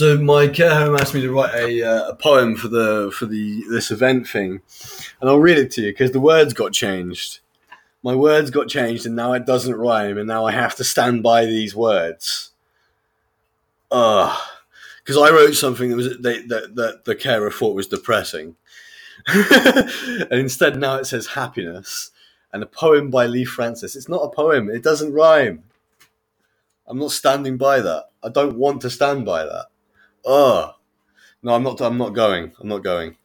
So my care home asked me to write a, uh, a poem for the for the this event thing, and I'll read it to you because the words got changed. My words got changed, and now it doesn't rhyme, and now I have to stand by these words. Ugh, because I wrote something that was they, that that the carer thought was depressing, and instead now it says happiness, and a poem by Lee Francis. It's not a poem; it doesn't rhyme. I'm not standing by that. I don't want to stand by that. Oh no, I'm not. I'm not going. I'm not going.